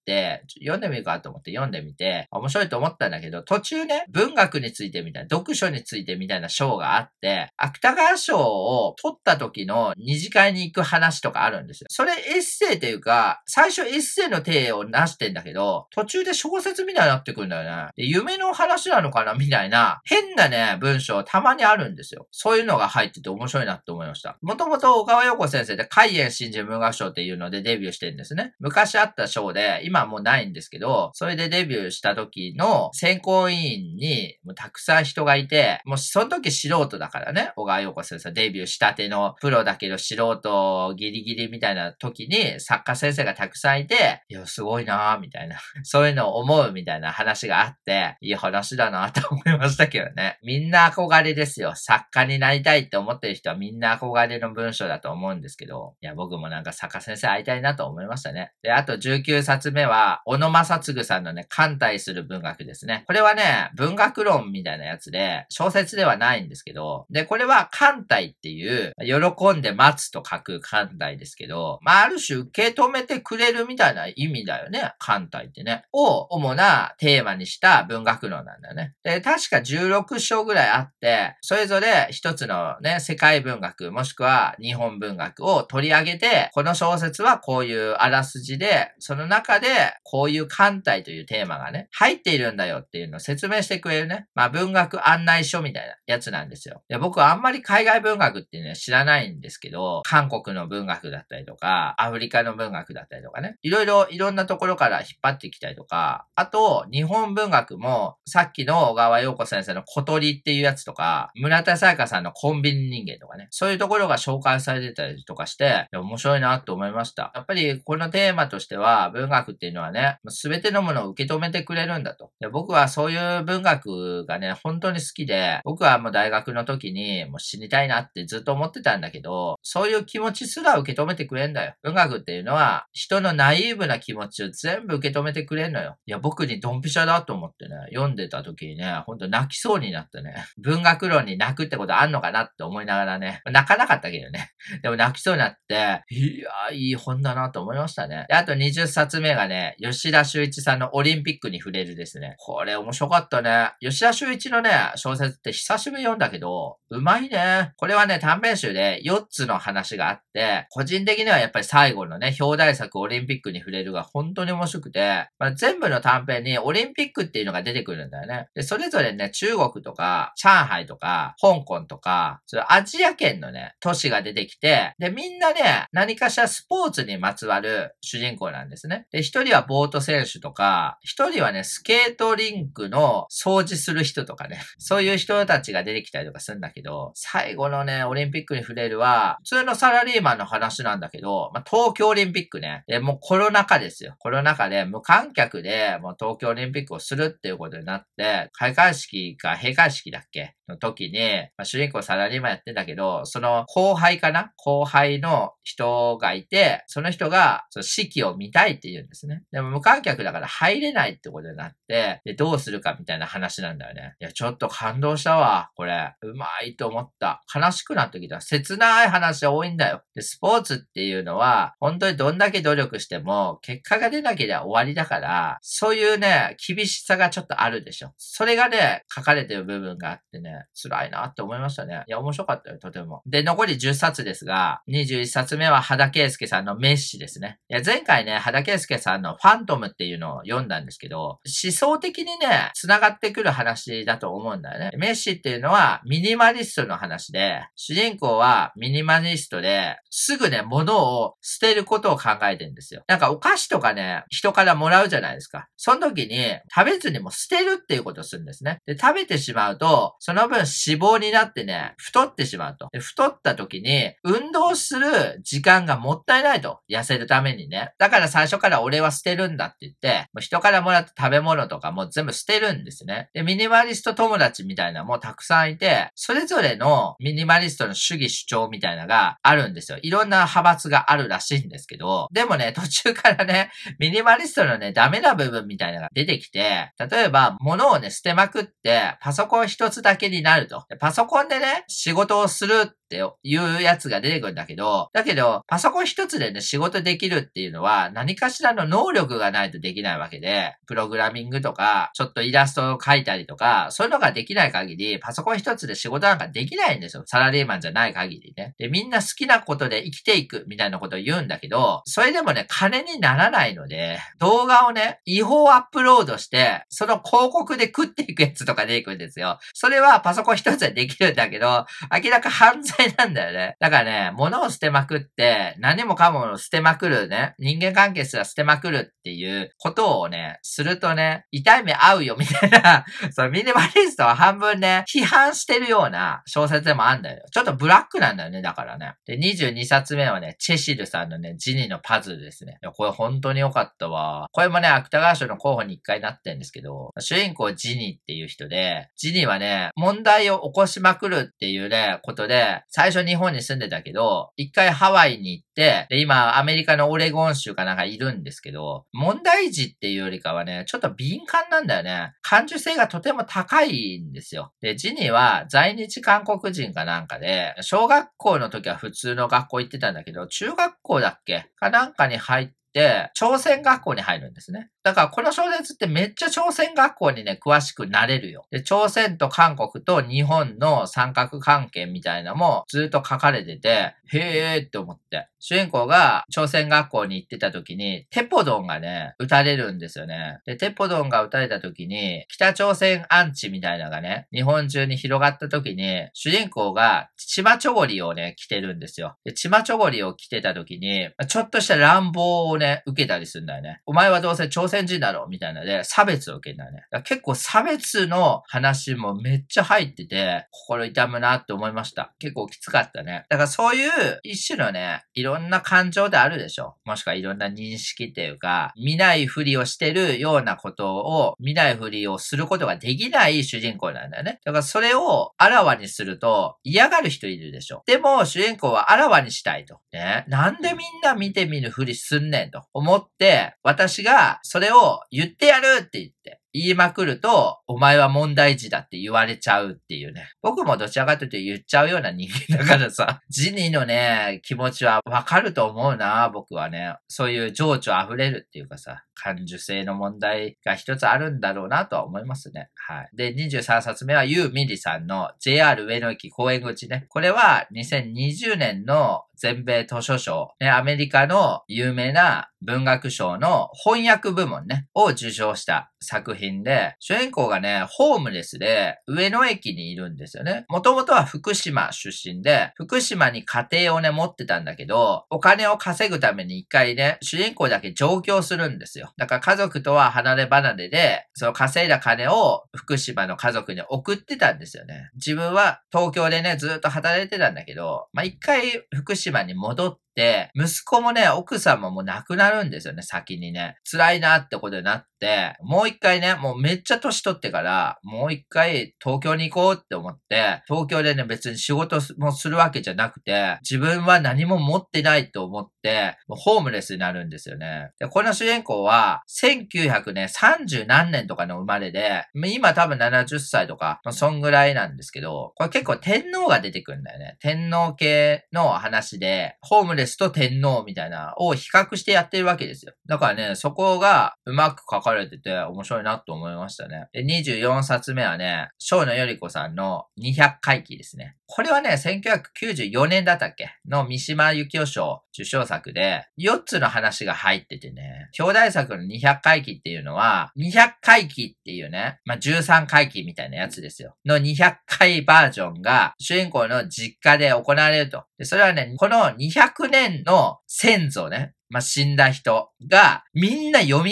読んでみるかと思って読んでみて、面白いと思ったんだけど、途中ね、文学についてみたいな、読書についてみたいな章があって、芥川賞を取った時の二次会に行く話とかあるんですよ。それエッセイというか、最初エッセイの体をなしてんだけど、途中で小説みたいになってくるんだよね。で夢の話なのかなみたいな、変なね、文章たまにあるんですよ。そういうのが入ってて面白いなって思いました。もともと小川洋子先生で海縁新人文学賞っていうのでデビューしてるんですね。昔あった賞で、今はもうないんですけど、それでデビューした時の選考委員にもうたくさん人がいて、もうその時素人だからね、小川洋子先生デビューしたてのプロだけど素人ギリギリみたいな時に作家先生がたくさんいて、いや、すごいなぁ、みたいな。そういうのを思うみたいな話があって、いい話だなと思いましたけどね。みんな憧れですよ。作家になりたいって思ってる人はみんな憧れの文章だと思うんですけど、いや、僕もなんか作家先生会いたいなと思いましたね。で、あと19冊目目は、小野正嗣さんのね、艦隊する文学ですね。これはね、文学論みたいなやつで、小説ではないんですけど、で、これは艦隊っていう、喜んで待つと書く艦隊ですけど、まあ、ある種受け止めてくれるみたいな意味だよね、艦隊ってね。を主なテーマにした文学論なんだよね。で、確か16章ぐらいあって、それぞれ一つのね、世界文学、もしくは日本文学を取り上げて、この小説はこういうあらすじで、その中ででこういう艦隊というテーマがね、入っているんだよっていうのを説明してくれるね。まあ文学案内書みたいなやつなんですよ。で僕はあんまり海外文学っていうのは知らないんですけど、韓国の文学だったりとか、アフリカの文学だったりとかね。いろいろいろんなところから引っ張ってきたりとか、あと、日本文学も、さっきの小川洋子先生の小鳥っていうやつとか、村田沙耶香さんのコンビニ人間とかね、そういうところが紹介されてたりとかして、面白いなと思いました。やっぱりこのテーマとしては、文学っていうのはね、すべてのものを受け止めてくれるんだと。で僕はそういう文学がね、本当に好きで、僕はもう大学の時にもう死にたいなってずっと思ってたんだけど、そういう気持ちすら受け止めてくれんだよ。文学っていうのは、人のナイーブな気持ちを全部受け止めてくれんのよ。いや、僕にドンピシャだと思ってね、読んでた時にね、ほんと泣きそうになってね、文学論に泣くってことあんのかなって思いながらね、泣かなかったけどね。でも泣きそうになって、いや、いい本だなと思いましたね。で、あと20冊目がね、ね吉田修一さんのオリンピックに触れるですね。これ面白かったね。吉田修一のね、小説って久しぶり読んだけど、うまいね。これはね、短編集で4つの話があって、個人的にはやっぱり最後のね、表題作オリンピックに触れるが本当に面白くて、まあ、全部の短編にオリンピックっていうのが出てくるんだよね。で、それぞれね、中国とか、上海とか、香港とか、そアジア圏のね、都市が出てきて、で、みんなね、何かしらスポーツにまつわる主人公なんですね。で、一人はボート選手とか、一人はね、スケートリンクの掃除する人とかね、そういう人たちが出てきたりとかするんだけど、最後のね、オリンピックに触れるは、普通のサラリーマンの話なんだけど、まあ、東京オリンピックね、で、もうコロナ禍ですよ。コロナ禍で無観客でもう東京オリンピックをするっていうことになって、開会式か閉会式だっけの時に、まあ、主人公サラリーマンやってんだけど、その後輩かな？後輩の人がいて、その人がその式を見たいって言うんですね。でも無観客だから入れないってことになって、で、どうするかみたいな話なんだよね。いや、ちょっと感動したわ、これ。うまいと思った。悲しくなってきた。切ない話多いんだよ。で、スポーツっていうのは、本当にどんだけ努力しても、結果が出なければ終わりだから、そういうね、厳しさがちょっとあるでしょ。それがね、書かれてる部分があってね、辛いなって思いましたね。いや、面白かったよ、とても。で、残り10冊ですが、21冊目は肌圭介さんのメッシですね。いや、前回ね、肌圭介さんのファントムっていうのを読んだんですけど、思想的にね、繋がってくる話だと思うんだよね。メッシっていうのはミニマリストの話で、主人公はミニマリストで、すぐね、物を捨てることを考えてるんですよ。なんかお菓子とかね、人からもらうじゃないですか。その時に食べずにも捨てるっていうことをするんですね。で、食べてしまうと、その分脂肪になってね、太ってしまうと。で、太った時に、運動する時間がもったいないと。痩せるためにね。だから最初から俺は捨てるんだって言って、もう人からもらった食べ物とかも全部捨てるんですね。で、ミニマリスト友達みたいなのもたくさんいて、それぞれのミニマリストの主義主張みたいなのがあるんですよ。いろんな派閥があるらしいんですけど、でもね、途中からね、ミニマリストのね、ダメな部分みたいなのが出てきて、例えば、物をね、捨てまくって、パソコン一つだけになると。パソコンでね、仕事をするっていうやつが出てくるんだけど、だけど、パソコン一つでね、仕事できるっていうのは、何かしらの能力がないとできないわけで、プログラミングとか、ちょっとイラストを描いたりとか、そういうのができない限り、パソコン一つで仕事なんかできないんですよ。サラリーマンじゃない限りね。で、みんな好きなことで生きていくみたいなことを言うんだけど、それでもね、金にならないので、動画をね、違法アップロードして、その広告で食っていくやつとか出てくるんですよ。それはパソコン一つでできるんだけど、明らか犯罪なんだよね。だからね、物を捨てまくって、何もかも捨てまくるね、人間関係すら捨てまくるっていうことをね、するとね、痛い目合うよみたいな、そのミニマリストは半分ね、批判してるような小説でもあんだよ。ちょっとブラックなんだよね、だからね。で、22冊目はね、チェシルさんのね、ジニのパズルですね。いやこれ本当に良かったわ。これもね、芥川賞の候補に一回なってんですけど、主人公ジニっていう人で、ジニはね、問題を起こしまくるっていうね、ことで、最初日本に住んでたけど、一回ハワイに行って、で、今アメリカのオレゴン州かなんかいるんですけど、問題児っていうよりかはね、ちょっと敏感なんだよね。感受性がとても高いんですよ。で、ジニは在日韓国人かなんかで、小学校の時は普通の学校行ってたんだけど、中学校だっけかなんかに入って、朝鮮学校に入るんですね。だからこの小説ってめっちゃ朝鮮学校にね、詳しくなれるよ。で、朝鮮と韓国と日本の三角関係みたいなのもずっと書かれてて、へーって思って。主人公が朝鮮学校に行ってた時に、テポドンがね、撃たれるんですよね。で、テポドンが撃たれた時に、北朝鮮アンチみたいなのがね、日本中に広がった時に、主人公がチマチョゴリをね、着てるんですよ。で、チマチョゴリを着てた時に、ちょっとした乱暴をね、受けたりするんだよね。お前はどうせ朝鮮鮮人だろみたいなで、差別を受けたね。結構差別の話もめっちゃ入ってて、心痛むなって思いました。結構きつかったね。だからそういう一種のね、いろんな感情であるでしょ。もしくはいろんな認識っていうか、見ないふりをしてるようなことを、見ないふりをすることができない主人公なんだよね。だからそれをあらわにすると嫌がる人いるでしょ。でも主人公はあらわにしたいと。ね。なんでみんな見てみるふりすんねんと思って、私がそれれを言ってやるって言って、言いまくると、お前は問題児だって言われちゃうっていうね。僕もどちらかというと言っちゃうような人間だからさ、ジニーのね、気持ちはわかると思うな、僕はね。そういう情緒溢れるっていうかさ、感受性の問題が一つあるんだろうなとは思いますね。はい。で、23冊目はユー・ミリさんの JR 上野駅公園口ね。これは2020年の全米図書賞、ね、アメリカの有名な文学賞の翻訳部門ね、を受賞した作品で、主人公がね、ホームレスで上野駅にいるんですよね。もともとは福島出身で、福島に家庭をね、持ってたんだけど、お金を稼ぐために一回ね、主人公だけ上京するんですよ。だから家族とは離れ離れで、その稼いだ金を福島の家族に送ってたんですよね。自分は東京でね、ずっと働いてたんだけど、まあ、一回福島に戻って、息子もね、奥さんももう亡くなるんですよね、先にね。辛いなってことになって、もう一回ね、もうめっちゃ年取ってから、もう一回東京に行こうって思って、東京でね、別に仕事もするわけじゃなくて、自分は何も持ってないと思って、もうホームレスになるんですよね。で、この主人公は、1900ね、30何年とかの生まれで、今多分70歳とか、そんぐらいなんですけど、これ結構天皇が出てくるんだよね。天皇系の話で、ホームレススと天皇みたいなを比較してやってるわけですよ。だからね、そこがうまく書かれてて面白いなと思いましたね。で、24冊目はね、小野より子さんの200回忌ですね。これはね、1994年だったっけ？の三島由紀夫賞受賞作で、4つの話が入っててね、兄弟作の200回忌っていうのは、200回忌っていうね、まあ、13回忌みたいなやつですよ。の200回バージョンが、主人公の実家で行われると。で、それはね、この200年の先祖ね、まあ、死んだ人がみんな蘇っ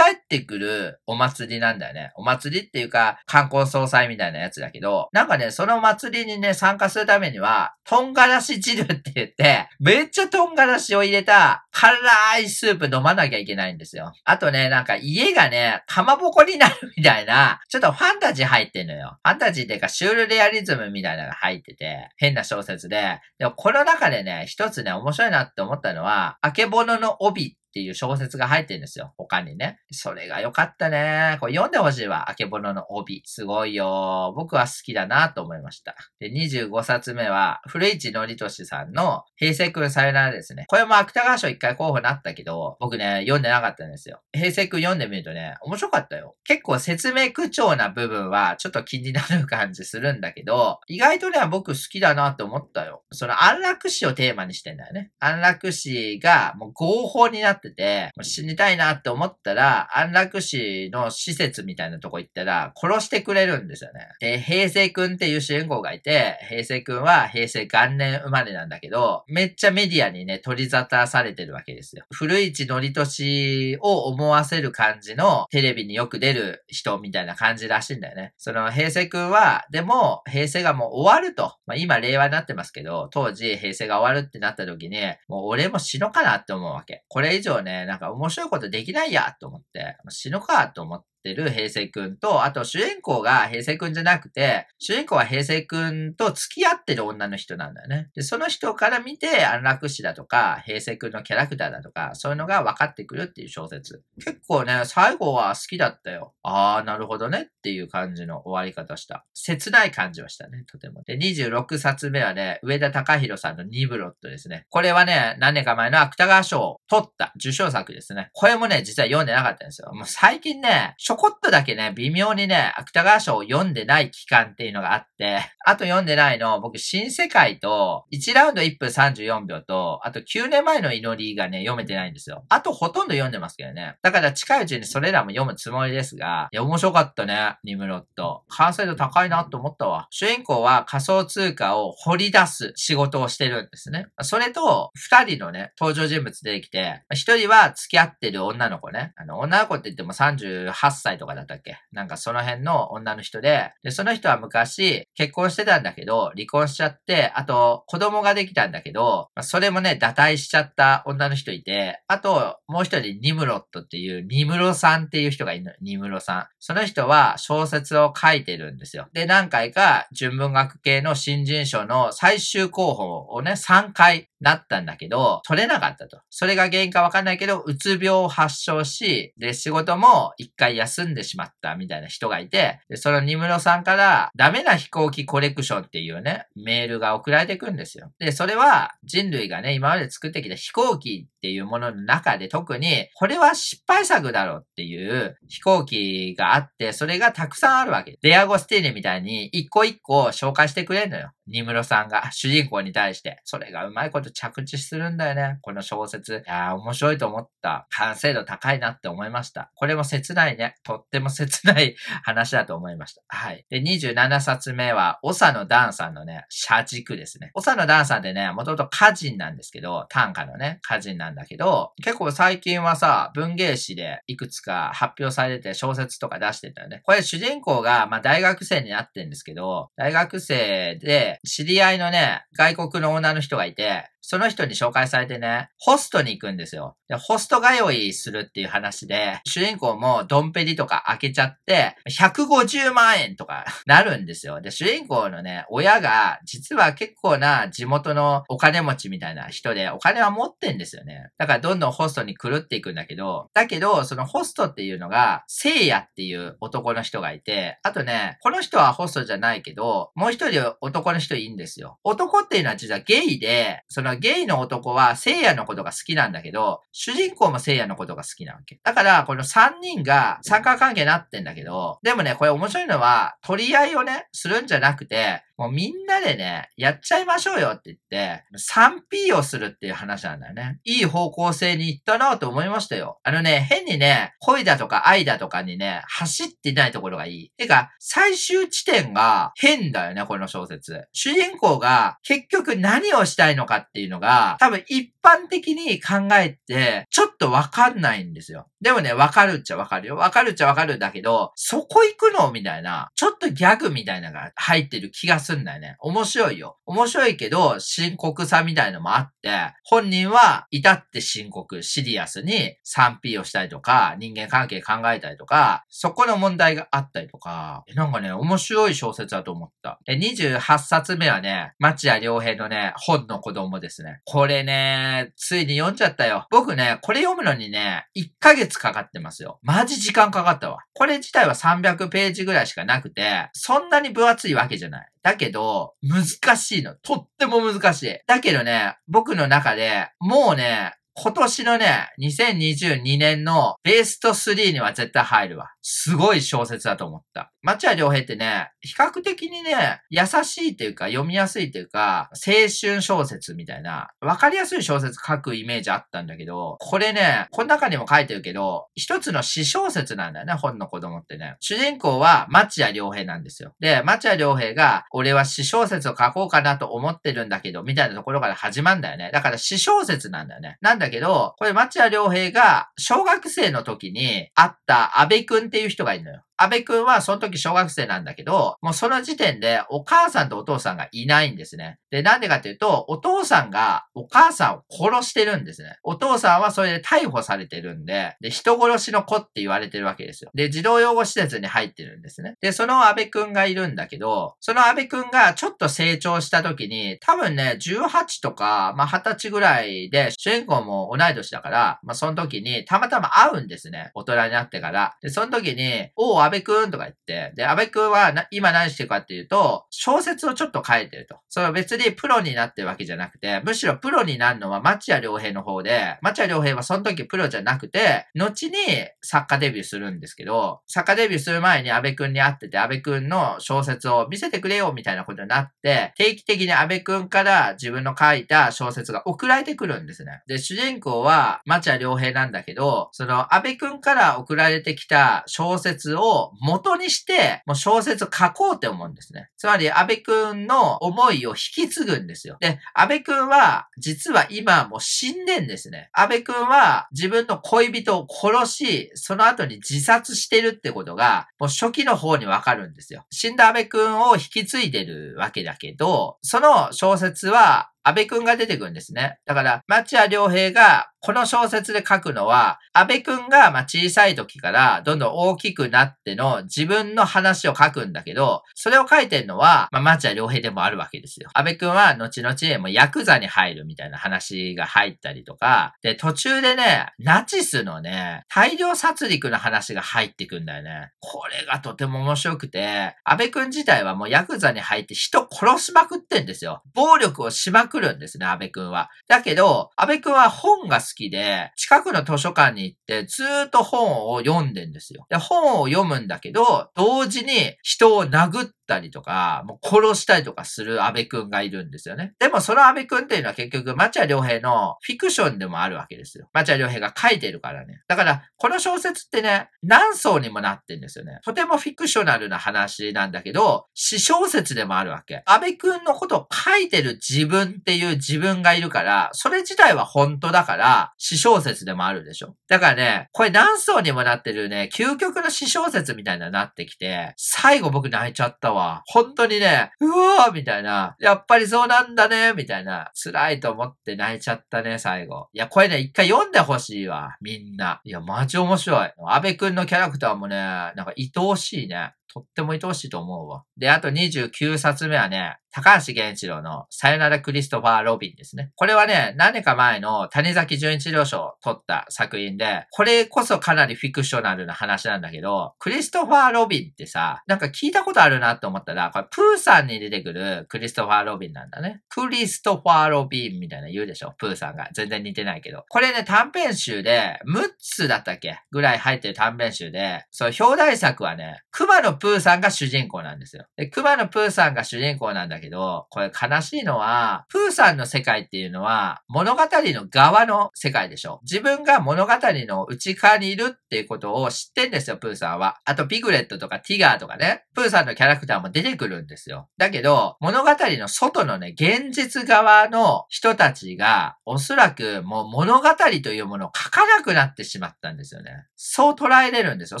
てくるお祭りなんだよね。お祭りっていうか観光総裁みたいなやつだけど、なんかね、その祭りにね、参加するためには、トンガラシ汁って言って、めっちゃトンガラシを入れた辛いスープ飲まなきゃいけないんですよ。あとね、なんか家がね、かまぼこになるみたいな、ちょっとファンタジー入ってんのよ。ファンタジーっていうかシュールレアリズムみたいなのが入ってて、変な小説で。でもこの中でね、一つね、面白いなって思ったのは、あけぼのの帯っていう小説が入ってるんですよ。他にね。それが良かったね。これ読んでほしいわ。あけぼのの帯。すごいよ。僕は好きだなと思いました。で、25冊目は、古市のりとしさんの平成くんさよならですね。これも芥川賞一回候補になったけど、僕ね、読んでなかったんですよ。平成くん読んでみるとね、面白かったよ。結構説明口調な部分はちょっと気になる感じするんだけど、意外とね、僕好きだなって思ったよ。その安楽死をテーマにしてんだよね。安楽死がもう合法になってってて、死にたいなって思ったら、安楽死の施設みたいなとこ行ったら、殺してくれるんですよね。で、平成くんっていう主人公がいて、平成くんは平成元年生まれなんだけど、めっちゃメディアにね、取り沙汰されてるわけですよ。古市のりとしを思わせる感じのテレビによく出る人みたいな感じらしいんだよね。その平成くんは、でも、平成がもう終わると。まあ、今令和になってますけど、当時平成が終わるってなった時に、もう俺も死のかなって思うわけ。これ以上上ね、なんか面白いことできないやと思って、死ぬかと思って、ってる平成くんと、あと主人公が平成くんじゃなくて、主人公は平成くんと付き合ってる女の人なんだよね。で、その人から見て安楽死だとか、平成くんのキャラクターだとか、そういうのが分かってくるっていう小説。結構ね、最後は好きだったよ。あー、なるほどねっていう感じの終わり方した。切ない感じはしたね、とても。で、26冊目はね、上田隆弘さんのニブロットですね。これはね、何年か前の芥川賞を取った受賞作ですね。これもね、実は読んでなかったんですよ。もう最近ね、ょこっとだけね、微妙にね、芥川賞を読んでない期間っていうのがあって、あと読んでないの、僕、新世界と、1ラウンド1分34秒と、あと9年前の祈りがね、読めてないんですよ。あとほとんど読んでますけどね。だから近いうちにそれらも読むつもりですが、いや、面白かったね、ニムロット。完成度高いなと思ったわ。主人公は仮想通貨を掘り出す仕事をしてるんですね。それと、二人のね、登場人物出てきて、一人は付き合ってる女の子ね。あの、女の子って言っても38歳とかだったっけ？なんかその辺の女の人で、で、その人は昔結婚してたんだけど、離婚しちゃって、あと子供ができたんだけど、それもね、堕胎しちゃった女の人いて、あともう一人ニムロットっていう、ニムロさんっていう人がいるの。ニムロさん。その人は小説を書いてるんですよ。で、何回か純文学系の新人賞の最終候補をね、3回なったんだけど、取れなかったと。それが原因かわかんないけど、うつ病を発症し、で、仕事も一回休んでしまったみたいな人がいて、で、そのニムロさんから、ダメな飛行機コレクションっていうね、メールが送られてくんですよ。で、それは人類がね、今まで作ってきた飛行機っていうものの中で特に、これは失敗作だろうっていう飛行機があって、それがたくさんあるわけ。デアゴスティーネみたいに一個一個紹介してくれるのよ。ニムロさんが主人公に対して。それがうまいこと着地するんだよね。この小説。いやー、面白いと思った。完成度高いなって思いました。これも切ないね。とっても切ない 話だと思いました。はい。で、27冊目は、長野ダンさんのね、社軸ですね。長野ダンさんってね、もともと歌人なんですけど、短歌のね、歌人なんだけど、結構最近はさ、文芸誌でいくつか発表されて小説とか出してたよね。これ主人公が、まあ大学生になってんですけど、大学生で知り合いのね、外国の女の人がいて、その人に紹介されてね、ホストに行くんですよ。で、ホスト通いするっていう話で、主人公もドンペリとか開けちゃって、150万円とか なるんですよ。で、主人公のね、親が、実は結構な地元のお金持ちみたいな人で、お金は持ってんですよね。だからどんどんホストに狂っていくんだけど、だけど、そのホストっていうのが、聖夜っていう男の人がいて、あとね、この人はホストじゃないけど、もう一人男の人いいんですよ。男っていうのは実はゲイで、そのゲイの男は聖夜のことが好きなんだけど、主人公も聖夜のことが好きなわけ。だから、この3人が参加関係になってんだけど、でもね、これ面白いのは、取り合いをね、するんじゃなくて、もうみんなでね、やっちゃいましょうよって言って、3P をするっていう話なんだよね。いい方向性に行ったなと思いましたよ。あのね、変にね、恋だとか愛だとかにね、走ってないところがいい。てか、最終地点が変だよね、この小説。主人公が結局何をしたいのかっていういうのが、多分一般的に考えて、ちょっとわかんないんですよ。でもね、わかるっちゃわかるよ。わかるっちゃわかるんだけど、そこ行くのみたいな、ちょっとギャグみたいなのが入ってる気がすんだよね。面白いよ。面白いけど、深刻さみたいのもあって、本人は至って深刻、シリアスに 3P をしたりとか、人間関係考えたりとか、そこの問題があったりとか、なんかね、面白い小説だと思った。28冊目はね、町屋良平のね、本の子供ですですね。これね、ついに読んじゃったよ。僕ね、これ読むのにね、1ヶ月かかってますよ。マジ時間かかったわ。これ自体は300ページぐらいしかなくて、そんなに分厚いわけじゃない。だけど、難しいの。とっても難しい。だけどね、僕の中で、もうね、今年のね、2022年のベスト3には絶対入るわ。すごい小説だと思った。町屋良平ってね、比較的にね、優しいっていうか、読みやすいっていうか、青春小説みたいな、わかりやすい小説書くイメージあったんだけど、これね、この中にも書いてるけど、一つの詩小説なんだよね、本の子供ってね。主人公は町屋良平なんですよ。で、町屋良平が、俺は詩小説を書こうかなと思ってるんだけど、みたいなところから始まるんだよね。だから詩小説なんだよね。なんだけど、これ町屋良平が小学生の時に会った安倍くんっていう人がいるのよ。安倍くんはその時小学生なんだけど、もうその時点でお母さんとお父さんがいないんですね。で、なんでかっていうと、お父さんがお母さんを殺してるんですね。お父さんはそれで逮捕されてるんで、で、人殺しの子って言われてるわけですよ。で、児童養護施設に入ってるんですね。で、その安倍くんがいるんだけど、その安倍くんがちょっと成長した時に、多分ね、18とか、まあ、20歳ぐらいで、主人公も同い年だから、まあ、その時にたまたま会うんですね。大人になってから。で、その時に、おう、安倍くんとか言って、で、安倍くんは今何してるかっていうと、小説をちょっと書いてると。それは別にプロになってるわけじゃなくて、むしろプロになるのは町屋良平の方で、町屋良平はその時プロじゃなくて、後に作家デビューするんですけど、作家デビューする前に安倍くんに会ってて、安倍くんの小説を見せてくれよみたいなことになって、定期的に安倍くんから自分の書いた小説が送られてくるんですね。で、主人公は町屋良平なんだけど、その安倍くんから送られてきた小説を元にして、もう小説書こうって思うんですね。つまり安倍くんの思いを引き継ぐんですよ。で、安倍くんは、実は今もう死んでんですね。安倍くんは自分の恋人を殺し、その後に自殺してるってことが、もう初期の方にわかるんですよ。死んだ安倍くんを引き継いでるわけだけど、その小説は、安倍くんが出てくるんですね。だから、町屋良平がこの小説で書くのは、安倍くんがま小さい時からどんどん大きくなっての自分の話を書くんだけど、それを書いてるのは、まあ、町屋良平でもあるわけですよ。安倍くんは後々もうヤクザに入るみたいな話が入ったりとか、で、途中でね、ナチスのね、大量殺戮の話が入ってくんだよね。これがとても面白くて、安倍くん自体はもうヤクザに入って人殺しまくってんですよ。暴力をしまくるんですね、安倍くんは。だけど、安倍くんは本が好きで、近くの図書館に行ってずーっと本を読んでんですよ。で、本を読むんだけど、同時に人を殴ったりとか、もう殺したりとかする安倍くんがいるんですよね。でもその安倍くんっていうのは結局、町屋良平のフィクションでもあるわけですよ。町屋良平が書いてるからね。だから、この小説ってね、何層にもなってんですよね。とてもフィクショナルな話なんだけど、詩小説でもあるわけ。安倍くんのことを書いてる自分っていう自分がいるから、それ自体は本当だから、詩小説でもあるでしょ。だからね、これ何層にもなってるね、究極の詩小説みたいななってきて、最後僕泣いちゃったわ。本当にね、うわーみたいな、やっぱりそうなんだねみたいな、辛いと思って泣いちゃったね、最後。いや、これね、一回読んでほしいわ、みんな。いや、マジ面白い。安倍くんのキャラクターもね、なんか愛おしいね。とっても愛おしいと思うわ。で、あと29冊目はね、高橋源一郎のさよならクリストファー・ロビンですね。これはね、何か前の谷崎潤一郎賞を取った作品で、これこそかなりフィクショナルな話なんだけど、クリストファー・ロビンってさ、なんか聞いたことあるなと思ったら、これプーさんに出てくるクリストファー・ロビンなんだね。クリストファー・ロビンみたいな言うでしょプーさんが。全然似てないけど。これね、短編集で、6つだったっけぐらい入ってる短編集で、そう、表題作はね、熊野プーさんが主人公なんですよ。で、熊野プーさんが主人公なんだけど、これ悲しいのは、プーさんの世界っていうのは、物語の側の世界でしょ。自分が物語の内側にいるっていうことを知ってんですよ、プーさんは。あと、ピグレットとかティガーとかね、プーさんのキャラクターも出てくるんですよ。だけど、物語の外のね、現実側の人たちが、おそらくもう物語というものを書かなくなってしまったんですよね。そう捉えれるんですよ。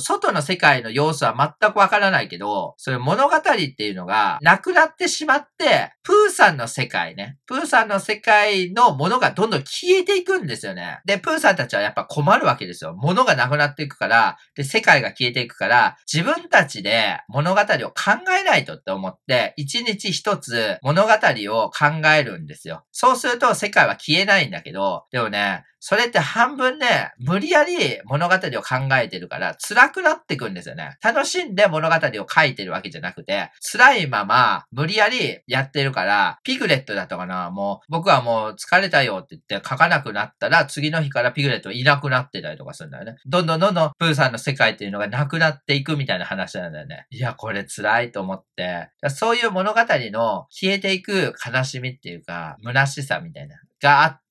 外の世界の様子は全くわからないけど、そういう物語っていうのがなくなってしまって、プーさんの世界ね。プーさんの世界のものがどんどん消えていくんですよね。で、プーさんたちはやっぱ困るわけですよ。物がなくなっていくから、で、世界が消えていくから、自分たちで物語を考えないとって思って、一日一つ物語を考えるんですよ。そうすると世界は消えないんだけど、でもね、それって半分ね、無理やり物語を考えてるから辛くなってくんですよね。楽しんで物語を書いてるわけじゃなくて、辛いまま無理やりやってるから、ピグレットだったかなもう僕はもう疲れたよって言って書かなくなったら、次の日からピグレットいなくなってたりとかするんだよね。どんどんどんどんプーさんの世界っていうのがなくなっていくみたいな話なんだよね。いや、これ辛いと思って、そういう物語の消えていく悲しみっていうか、虚しさみたいな、があって、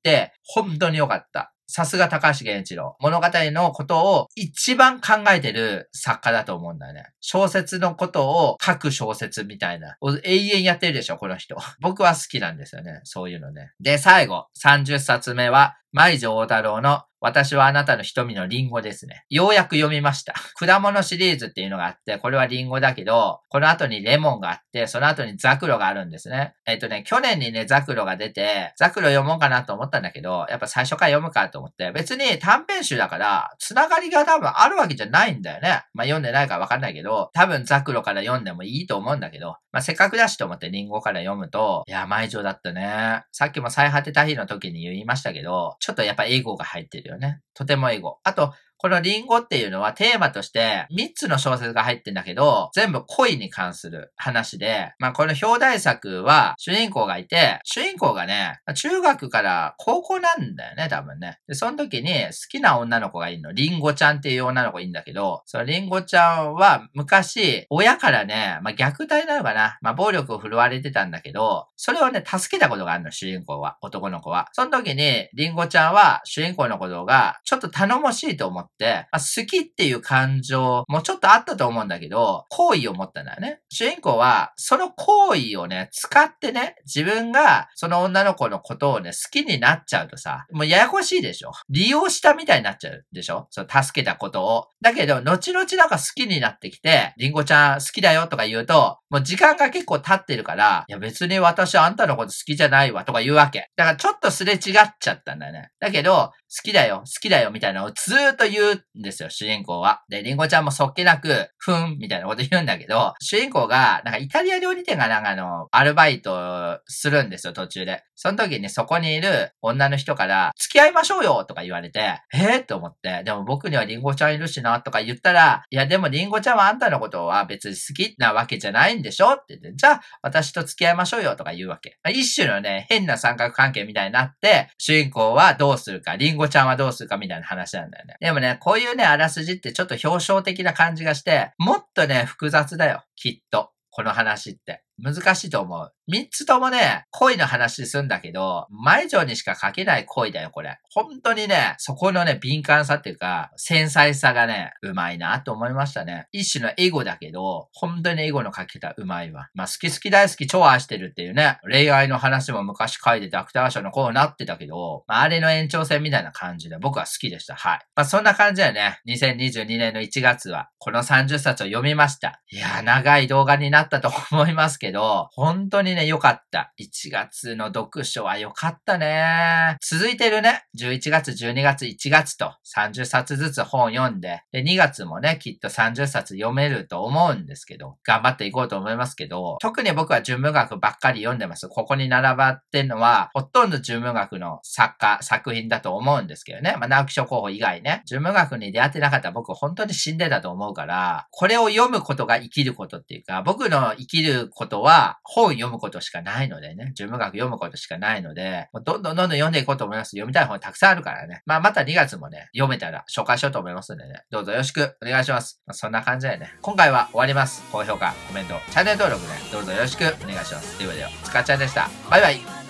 本当に良かった。さすが高橋源一郎。物語のことを一番考えてる作家だと思うんだよね。小説のことを書く小説みたいな。永遠やってるでしょ、この人。僕は好きなんですよね。そういうのね。で、最後、30冊目は、舞女大太郎の私はあなたの瞳のリンゴですね。ようやく読みました。果物シリーズっていうのがあって、これはリンゴだけど、この後にレモンがあって、その後にザクロがあるんですね。えっ、とね、去年にね、ザクロが出て、ザクロ読もうかなと思ったんだけど、やっぱ最初から読むかと思って、別に短編集だから、つながりが多分あるわけじゃないんだよね。まあ読んでないからわかんないけど、多分ザクロから読んでもいいと思うんだけど、まあせっかくだしと思ってリンゴから読むと、いや、前情だったね。さっきも最果てた日の時に言いましたけど、ちょっとやっぱ英語が入ってるよね。とても英語。あと、このリンゴっていうのはテーマとして3つの小説が入ってんだけど、全部恋に関する話で、まあこの表題作は主人公がいて、主人公がね、中学から高校なんだよね、多分ね。で、その時に好きな女の子がいるの。リンゴちゃんっていう女の子がいるんだけど、そのリンゴちゃんは昔、親からね、まあ虐待なのかな、まあ暴力を振るわれてたんだけど、それをね、助けたことがあるの、主人公は。男の子は。その時に、リンゴちゃんは主人公のことが、ちょっと頼もしいと思って、、まあ、好きっていう感情もちょっとあったと思うんだけど、好意を持ったんだよね。主人公は、その好意をね、使ってね、自分がその女の子のことをね、好きになっちゃうとさ、もうややこしいでしょ。利用したみたいになっちゃうでしょその助けたことを。だけど、後々なんか好きになってきて、りんごちゃん好きだよとか言うと、もう時間が結構経ってるから、いや別に私あんたのこと好きじゃないわとか言うわけ。だからちょっとすれ違っちゃったんだよね。だけど、好きだよ、好きだよ、みたいなのをずーっと言う言うんですよ、主人公は。で、リンゴちゃんもそっけなく、ふん、みたいなこと言うんだけど、主人公が、なんかイタリア料理店がなんかあの、アルバイトするんですよ、途中で。その時にそこにいる女の人から、付き合いましょうよとか言われて、えー、と思って、でも僕にはリンゴちゃんいるしな、とか言ったら、いや、でもリンゴちゃんはあんたのことは別に好きなわけじゃないんでしょ？って言って、じゃあ、私と付き合いましょうよとか言うわけ。一種のね、変な三角関係みたいになって、主人公はどうするか、リンゴゴちゃんはどうするかみたいな話なんだよね。でもね、こういうね、あらすじってちょっと表彰的な感じがして、もっとね、複雑だよ。きっと。この話って。難しいと思う。三つともね、恋の話すんだけど、前情にしか書けない恋だよ、これ。本当にね、そこのね、敏感さっていうか、繊細さがね、うまいなと思いましたね。一種のエゴだけど、本当にエゴの書けたうまいわ。まあ、好き好き大好き超愛してるっていうね、恋愛の話も昔書いててアクター賞のこうなってたけど、まあ、あれの延長線みたいな感じで僕は好きでした。はい。まあ、そんな感じでね、2022年の1月は、この30冊を読みました。いや長い動画になったと思いますけど、ど本当にね、良かった。1月の読書は良かったね。続いてるね。11月、12月、1月と30冊ずつ本読んで、で、2月もね、きっと30冊読めると思うんですけど、頑張っていこうと思いますけど、特に僕は純文学ばっかり読んでます。ここに並ばってんのは、ほとんど純文学の作家、作品だと思うんですけどね。まあ、直木賞候補以外ね。純文学に出会ってなかったら僕本当に死んでたと思うから、これを読むことが生きることっていうか、僕の生きることは本読むことしかないのでね。純文学読むことしかないので、もうどんどんどんどん読んでいこうと思います。読みたい本たくさんあるからね。まあ、また2月もね、読めたら紹介しようと思いますんでね。どうぞよろしくお願いします。まあ、そんな感じでね、今回は終わります。高評価、コメント、チャンネル登録ね、どうぞよろしくお願いします。というわけで、つかちゃんでした。バイバイ